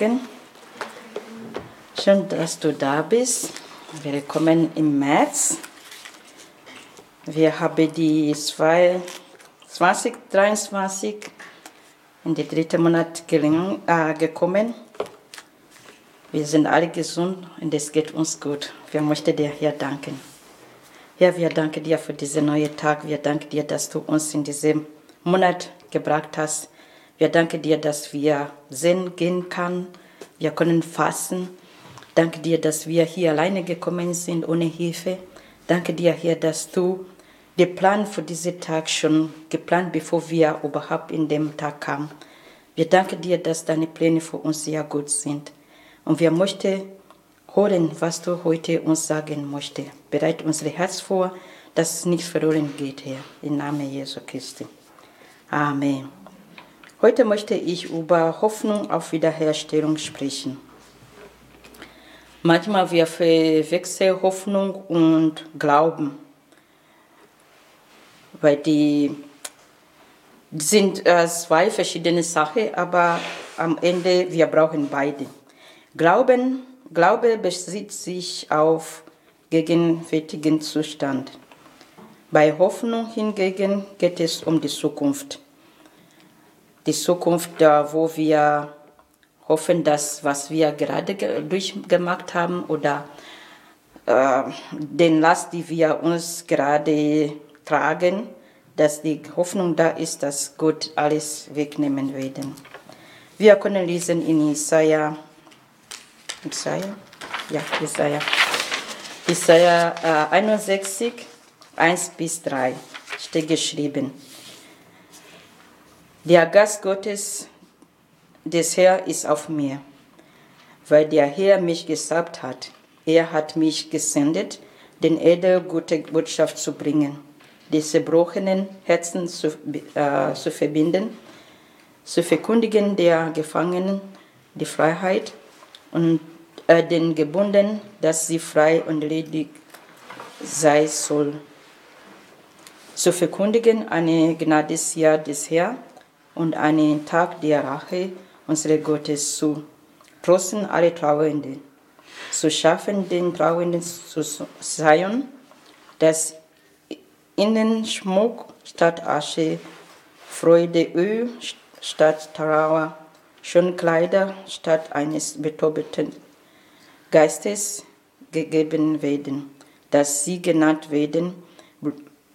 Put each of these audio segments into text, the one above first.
Schön, dass du da bist. Willkommen im März. Wir haben die 2023 in den dritten Monat gelingen, äh, gekommen. Wir sind alle gesund und es geht uns gut. Wir möchten dir hier danken. Ja, wir danken dir für diesen neuen Tag. Wir danken dir, dass du uns in diesem Monat gebracht hast. Wir danken dir, dass wir sehen gehen können. Wir können fassen. Danke dir, dass wir hier alleine gekommen sind, ohne Hilfe. Danke dir, Herr, dass du den Plan für diesen Tag schon geplant, bevor wir überhaupt in dem Tag kamen. Wir danken dir, dass deine Pläne für uns sehr gut sind. Und wir möchten hören, was du heute uns sagen möchtest. Bereit unser Herz vor, dass es nicht verloren geht, Herr. Im Namen Jesu Christi. Amen. Heute möchte ich über Hoffnung auf Wiederherstellung sprechen. Manchmal wir verwechseln Hoffnung und Glauben, weil die sind äh, zwei verschiedene Sachen, aber am Ende wir brauchen beide. Glauben, Glaube bezieht sich auf gegenwärtigen Zustand. Bei Hoffnung hingegen geht es um die Zukunft. Die Zukunft, wo wir hoffen, dass was wir gerade durchgemacht haben oder äh, den Last, die wir uns gerade tragen, dass die Hoffnung da ist, dass Gott alles wegnehmen wird. Wir können lesen in Isaiah, Isaiah, ja, Isaiah, Isaiah äh, 61, 1 bis 3 steht geschrieben. Der Gast Gottes des Herr ist auf mir, weil der Herr mich gesalbt hat. Er hat mich gesendet, den Edel gute Botschaft zu bringen, die zerbrochenen Herzen zu, äh, zu verbinden, zu verkündigen der Gefangenen die Freiheit und äh, den Gebunden, dass sie frei und ledig sein soll. Zu verkündigen eine Gnadesjahr des Herrn und einen Tag der Rache unseres Gottes zu. Trosten alle Trauernden, zu schaffen den Trauernden zu sein, dass ihnen Schmuck statt Asche, Freude Öl statt Trauer, Kleider statt eines betäubten Geistes gegeben werden, dass sie genannt werden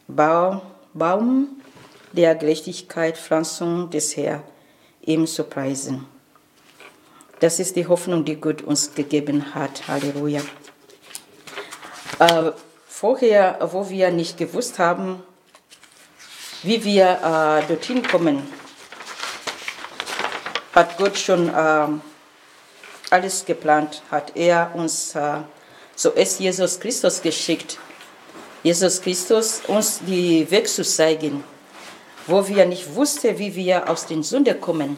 Baum der Gerechtigkeit, Pflanzung des Herrn ihm zu preisen. Das ist die Hoffnung, die Gott uns gegeben hat. Halleluja. Äh, vorher, wo wir nicht gewusst haben, wie wir äh, dorthin kommen, hat Gott schon äh, alles geplant, hat er uns äh, zuerst Jesus Christus geschickt. Jesus Christus uns die Weg zu zeigen wo wir nicht wussten, wie wir aus den Sünden kommen.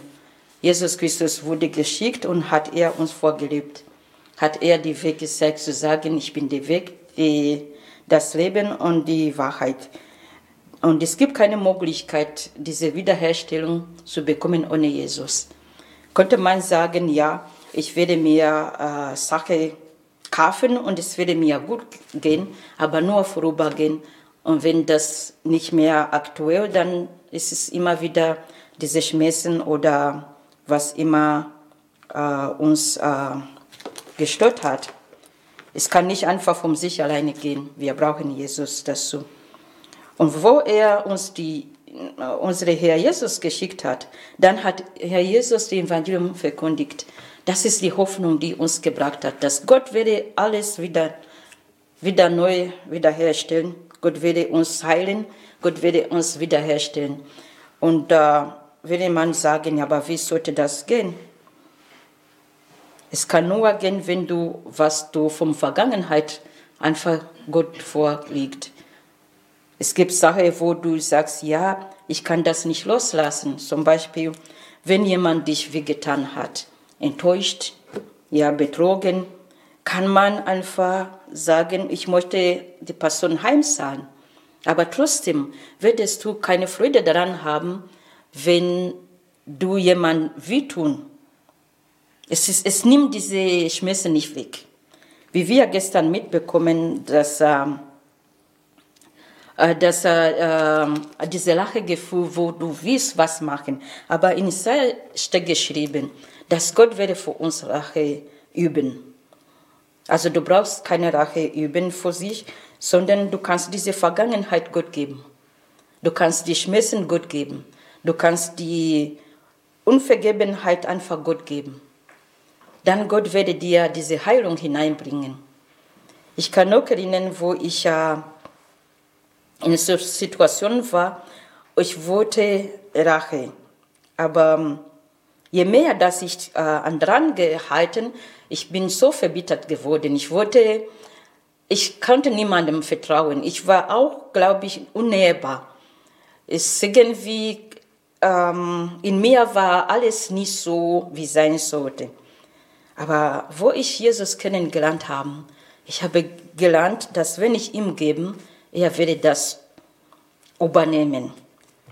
Jesus Christus wurde geschickt und hat er uns vorgelebt. Hat er die Weg gezeigt, zu sagen, ich bin der Weg, die, das Leben und die Wahrheit. Und es gibt keine Möglichkeit, diese Wiederherstellung zu bekommen ohne Jesus. Könnte man sagen, ja, ich werde mir äh, Sache kaufen und es werde mir gut gehen, aber nur vorübergehen. Und wenn das nicht mehr aktuell, dann ist es immer wieder diese Schmerzen oder was immer äh, uns äh, gestört hat. Es kann nicht einfach von sich alleine gehen. Wir brauchen Jesus dazu. Und wo er uns die, äh, unsere Herr Jesus geschickt hat, dann hat Herr Jesus das Evangelium verkündigt. Das ist die Hoffnung, die uns gebracht hat, dass Gott werde alles wieder, wieder neu wiederherstellen. Gott werde uns heilen. Gott werde uns wiederherstellen. Und da äh, würde man sagen, aber wie sollte das gehen? Es kann nur gehen, wenn du, was du vom Vergangenheit einfach Gott vorliegt. Es gibt Sachen, wo du sagst, ja, ich kann das nicht loslassen. Zum Beispiel, wenn jemand dich wehgetan hat, enttäuscht, ja, betrogen, kann man einfach sagen, ich möchte die Person heimzahlen. Aber trotzdem würdest du keine Freude daran haben, wenn du jemand wehtun Es, ist, es nimmt diese Schmerzen nicht weg. Wie wir gestern mitbekommen, dass, ähm, äh, dass äh, äh, diese Lachegefühl, wo du willst was machen, aber in Isaiah steht geschrieben, dass Gott werde für uns Rache üben. Also du brauchst keine Rache üben für sich, sondern du kannst diese Vergangenheit Gott geben. Du kannst die Schmerzen Gott geben. Du kannst die Unvergebenheit einfach Gott geben. Dann Gott werde dir diese Heilung hineinbringen. Ich kann noch erinnern, wo ich äh, in so Situation war, ich wollte Rache. Aber ähm, je mehr, dass ich äh, an dran gehalten, ich bin so verbittert geworden. Ich wollte, ich konnte niemandem vertrauen. Ich war auch, glaube ich, unnäherbar. Es irgendwie, ähm, in mir war alles nicht so, wie sein sollte. Aber wo ich Jesus kennengelernt habe, ich habe gelernt, dass wenn ich ihm gebe, er werde das übernehmen,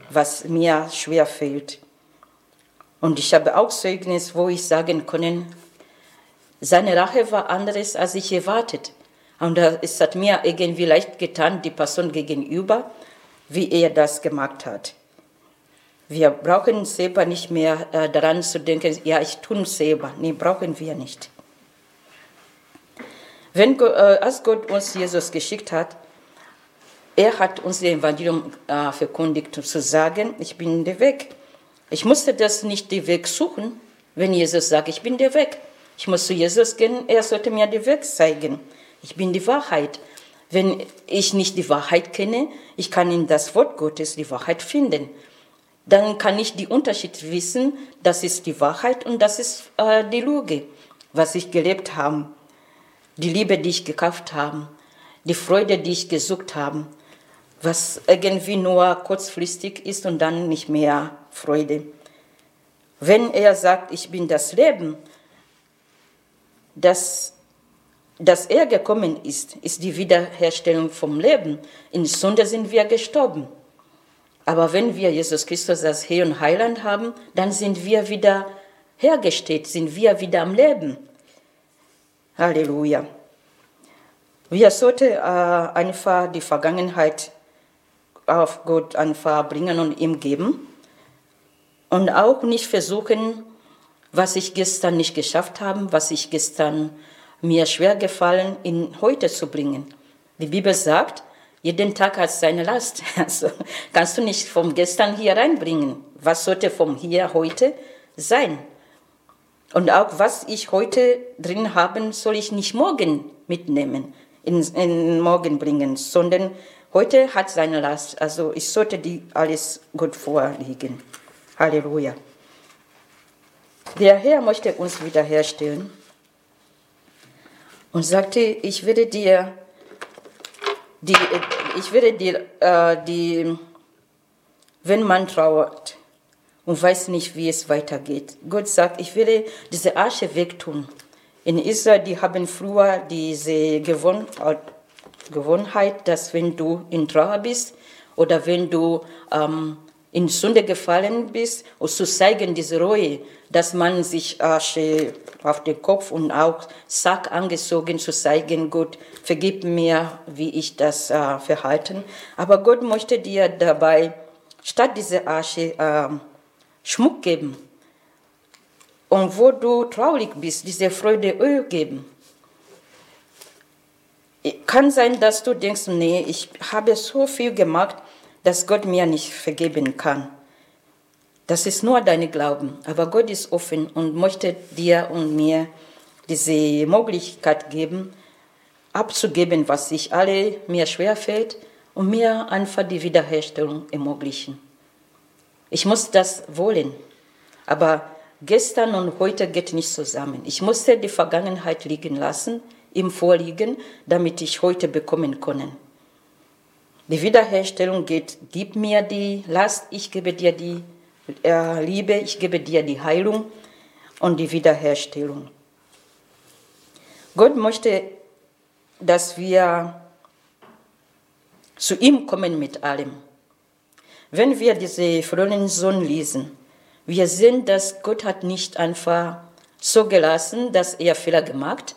was mir schwer fällt. Und ich habe auch Zeugnis, wo ich sagen kann, seine Rache war anderes, als ich erwartet. Und es hat mir irgendwie leicht getan, die Person gegenüber, wie er das gemacht hat. Wir brauchen selber nicht mehr äh, daran zu denken, ja, ich tue selber. Nee, brauchen wir nicht. Wenn, äh, als Gott uns Jesus geschickt hat, er hat uns das Evangelium äh, verkündigt, zu sagen, ich bin der Weg. Ich musste das nicht den Weg suchen, wenn Jesus sagt, ich bin der Weg. Ich muss zu Jesus gehen, er sollte mir den Weg zeigen. Ich bin die Wahrheit. Wenn ich nicht die Wahrheit kenne, ich kann in das Wort Gottes die Wahrheit finden. Dann kann ich die Unterschied wissen, das ist die Wahrheit und das ist äh, die Lüge, was ich gelebt habe. Die Liebe, die ich gekauft habe, die Freude, die ich gesucht habe, was irgendwie nur kurzfristig ist und dann nicht mehr Freude. Wenn er sagt, ich bin das Leben, dass, dass er gekommen ist, ist die Wiederherstellung vom Leben. In Sünde sind wir gestorben. Aber wenn wir Jesus Christus als Herr und Heiland haben, dann sind wir wieder hergestellt, sind wir wieder am Leben. Halleluja. Wir sollten äh, einfach die Vergangenheit auf Gott einfach bringen und ihm geben. Und auch nicht versuchen, was ich gestern nicht geschafft habe, was ich gestern mir schwer gefallen, in heute zu bringen. Die Bibel sagt, jeden Tag hat seine Last. Also kannst du nicht vom gestern hier reinbringen. Was sollte vom hier heute sein? Und auch was ich heute drin habe, soll ich nicht morgen mitnehmen, in, in morgen bringen, sondern heute hat seine Last. Also ich sollte die alles gut vorliegen. Halleluja. Der Herr möchte uns wiederherstellen und sagte, ich werde dir, die, ich werde dir, äh, die, wenn man trauert und weiß nicht, wie es weitergeht. Gott sagt, ich werde diese Asche wegtun. In Israel, die haben früher diese Gewohnheit, dass wenn du in Trauer bist oder wenn du ähm, in Sünde gefallen bist, und zu zeigen diese Reue, dass man sich Asche auf den Kopf und auch Sack angezogen zu zeigen, Gott, vergib mir, wie ich das äh, verhalten. Aber Gott möchte dir dabei statt dieser Asche äh, Schmuck geben. Und wo du traurig bist, diese Freude Öl geben. Kann sein, dass du denkst, nee, ich habe so viel gemacht, dass Gott mir nicht vergeben kann. Das ist nur dein Glauben. Aber Gott ist offen und möchte dir und mir diese Möglichkeit geben, abzugeben, was sich alle mir schwerfällt und mir einfach die Wiederherstellung ermöglichen. Ich muss das wollen. Aber gestern und heute geht nicht zusammen. Ich musste die Vergangenheit liegen lassen, ihm vorliegen, damit ich heute bekommen kann. Die Wiederherstellung geht, gib mir die Last, ich gebe dir die äh, Liebe, ich gebe dir die Heilung und die Wiederherstellung. Gott möchte, dass wir zu ihm kommen mit allem. Wenn wir diese fröhlichen Sohn lesen, wir sehen, dass Gott hat nicht einfach so gelassen, dass er Fehler gemacht.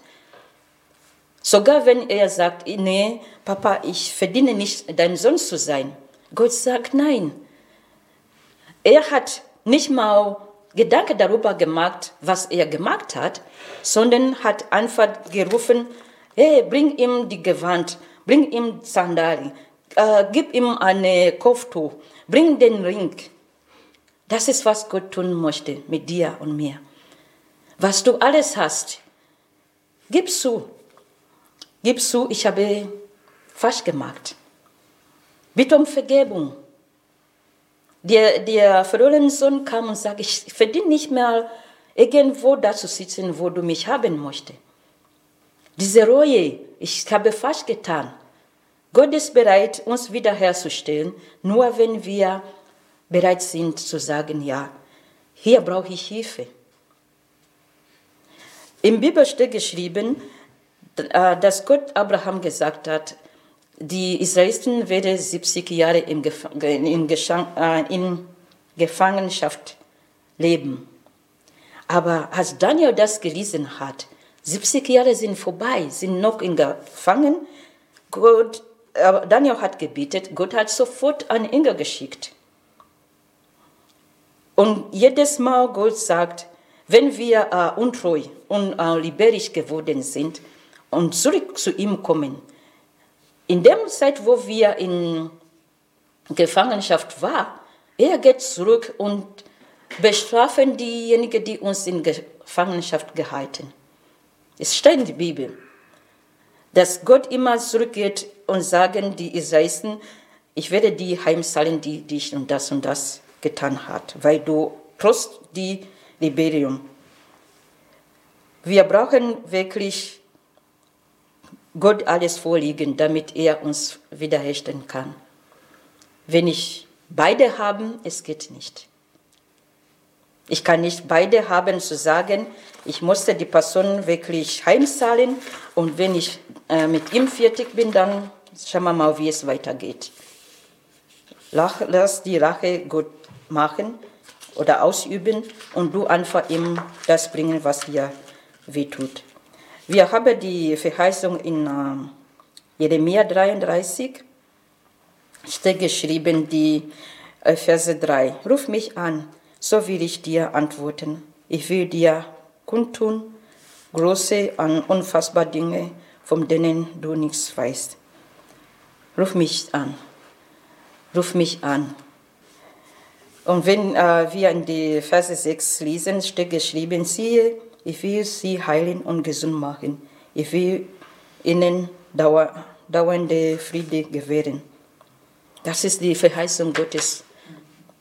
Sogar wenn er sagt, nee, Papa, ich verdiene nicht, dein Sohn zu sein. Gott sagt nein. Er hat nicht mal Gedanken darüber gemacht, was er gemacht hat, sondern hat einfach gerufen, hey, bring ihm die Gewand, bring ihm Sandalen, äh, gib ihm eine Kopftuch, bring den Ring. Das ist, was Gott tun möchte mit dir und mir. Was du alles hast, gib zu. Gib zu, ich habe falsch gemacht. Bitte um Vergebung. Der, der verlorene Sohn kam und sagte, ich verdiene nicht mehr irgendwo da zu sitzen, wo du mich haben möchtest. Diese Reue, ich habe falsch getan. Gott ist bereit, uns wiederherzustellen, nur wenn wir bereit sind zu sagen, ja, hier brauche ich Hilfe. Im Bibel steht geschrieben, dass Gott Abraham gesagt hat, die Israeliten werden 70 Jahre in, äh, in Gefangenschaft leben. Aber als Daniel das gelesen hat, 70 Jahre sind vorbei, sind noch in Gefangen. Gott, Daniel hat gebetet, Gott hat sofort einen Engel geschickt. Und jedes Mal Gott sagt, wenn wir äh, untreu und äh, liberig geworden sind und zurück zu ihm kommen, in der Zeit, wo wir in Gefangenschaft waren, er geht zurück und bestrafen diejenigen, die uns in Gefangenschaft gehalten. Es steht in der Bibel, dass Gott immer zurückgeht und sagen die Israeliten, ich werde die heimzahlen, die dich und das und das getan hat, weil du trotz die Liberium. Wir brauchen wirklich Gott alles vorliegen, damit er uns wiederherstellen kann. Wenn ich beide haben, es geht nicht. Ich kann nicht beide haben zu sagen, ich musste die Person wirklich heimzahlen und wenn ich äh, mit ihm fertig bin, dann schauen wir mal, wie es weitergeht. Lass die Rache Gott machen oder ausüben und du einfach ihm das bringen, was dir wehtut. Wir haben die Verheißung in äh, Jeremia 33, steht geschrieben, die äh, Verse 3. Ruf mich an, so will ich dir antworten. Ich will dir kundtun große und unfassbare Dinge, von denen du nichts weißt. Ruf mich an. Ruf mich an. Und wenn äh, wir in die Verse 6 lesen, steht geschrieben, siehe, ich will sie heilen und gesund machen. Ich will ihnen dauer, dauernde Friede gewähren. Das ist die Verheißung Gottes,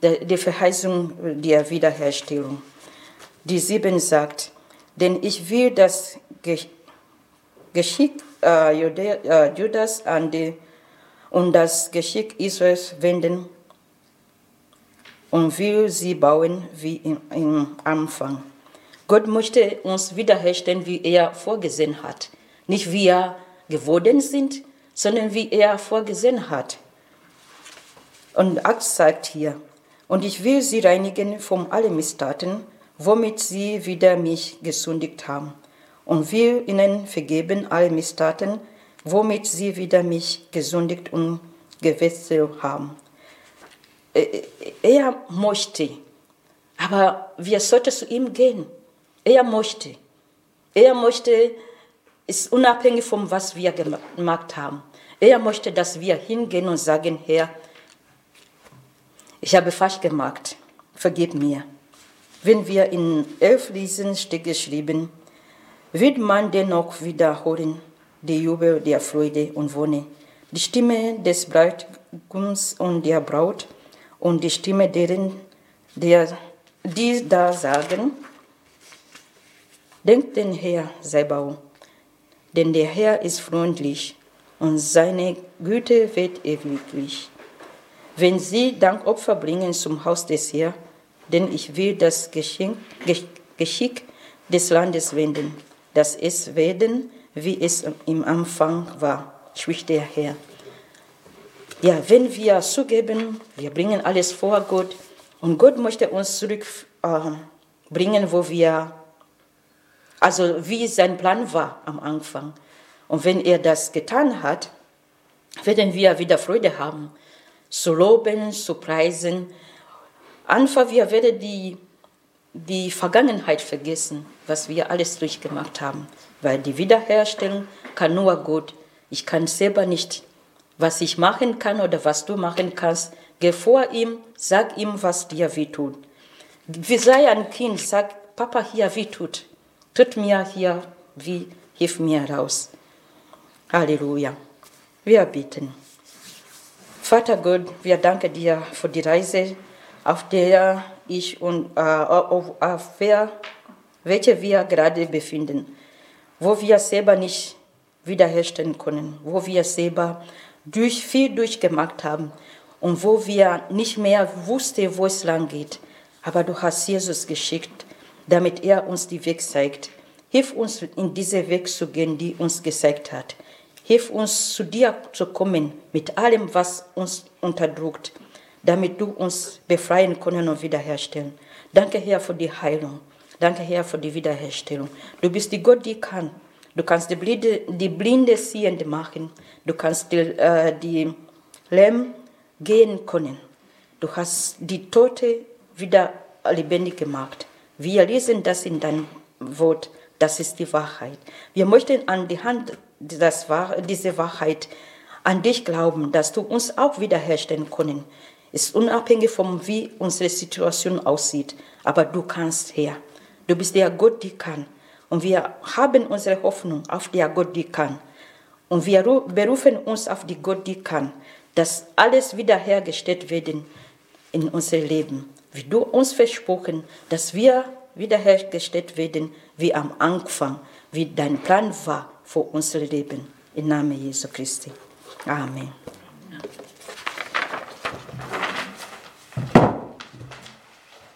die Verheißung der Wiederherstellung. Die sieben sagt, denn ich will das Geschick äh, äh, Judas an die, und das Geschick Israels wenden und will sie bauen wie im, im Anfang. Gott möchte uns wiederherstellen, wie er vorgesehen hat. Nicht wie wir geworden sind, sondern wie er vorgesehen hat. Und Akt sagt hier, und ich will sie reinigen von allen Misstaten, womit sie wieder mich gesündigt haben, und will ihnen vergeben alle Misstaten, womit sie wieder mich gesündigt und gewechselt haben. Er möchte, aber wir sollten zu ihm gehen. Er möchte. Er möchte, ist unabhängig von was wir gemacht haben. Er möchte, dass wir hingehen und sagen, Herr, ich habe falsch gemacht, vergib mir. Wenn wir in elf lesen, steht geschrieben, wird man dennoch wiederholen, die Jubel der Freude und Wonne, die Stimme des Bräutigams und der Braut und die Stimme deren, der, die da sagen, Denkt den Herr selber, denn der Herr ist freundlich und seine Güte wird ewiglich. Wenn sie Dankopfer bringen zum Haus des Herrn, denn ich will das Geschenk, Geschick des Landes wenden, dass es werden, wie es im Anfang war, spricht der Herr. Ja, wenn wir zugeben, wir bringen alles vor Gott und Gott möchte uns zurückbringen, äh, wo wir Also wie sein Plan war am Anfang. Und wenn er das getan hat, werden wir wieder Freude haben, zu loben, zu preisen. Einfach, wir werden die, die Vergangenheit vergessen, was wir alles durchgemacht haben. Weil die Wiederherstellung kann nur Gott. Ich kann selber nicht, was ich machen kann oder was du machen kannst. Geh vor ihm, sag ihm, was dir wehtut. Wie sei ein Kind, sag, Papa, hier wie tut. Mir hier wie, hilf mir raus. Halleluja. Wir bitten. Vater Gott, wir danken dir für die Reise, auf der ich und äh, auf, auf der, welche wir gerade befinden, wo wir selber nicht wiederherstellen können, wo wir selber durch viel durchgemacht haben und wo wir nicht mehr wussten, wo es lang geht. Aber du hast Jesus geschickt, damit er uns die Weg zeigt. Hilf uns, in diesen Weg zu gehen, die uns gezeigt hat. Hilf uns, zu dir zu kommen mit allem, was uns unterdrückt, damit du uns befreien können und wiederherstellen. Danke, Herr, für die Heilung. Danke, Herr, für die Wiederherstellung. Du bist die Gott, die kann. Du kannst die Blinde, die Blinde sehend machen. Du kannst die, äh, die Lähm gehen können. Du hast die Tote wieder lebendig gemacht. Wir lesen das in deinem Wort. Das ist die Wahrheit. Wir möchten an die Hand das, diese Wahrheit an dich glauben, dass du uns auch wiederherstellen können. Ist unabhängig von wie unsere Situation aussieht. Aber du kannst, Herr. Du bist der Gott, der kann. Und wir haben unsere Hoffnung auf der Gott, der kann. Und wir berufen uns auf die Gott, die kann, dass alles wiederhergestellt werden in unser Leben. Wie du uns versprochen, dass wir wiederhergestellt werden wie am Anfang, wie dein Plan war für unser Leben. Im Namen Jesu Christi. Amen.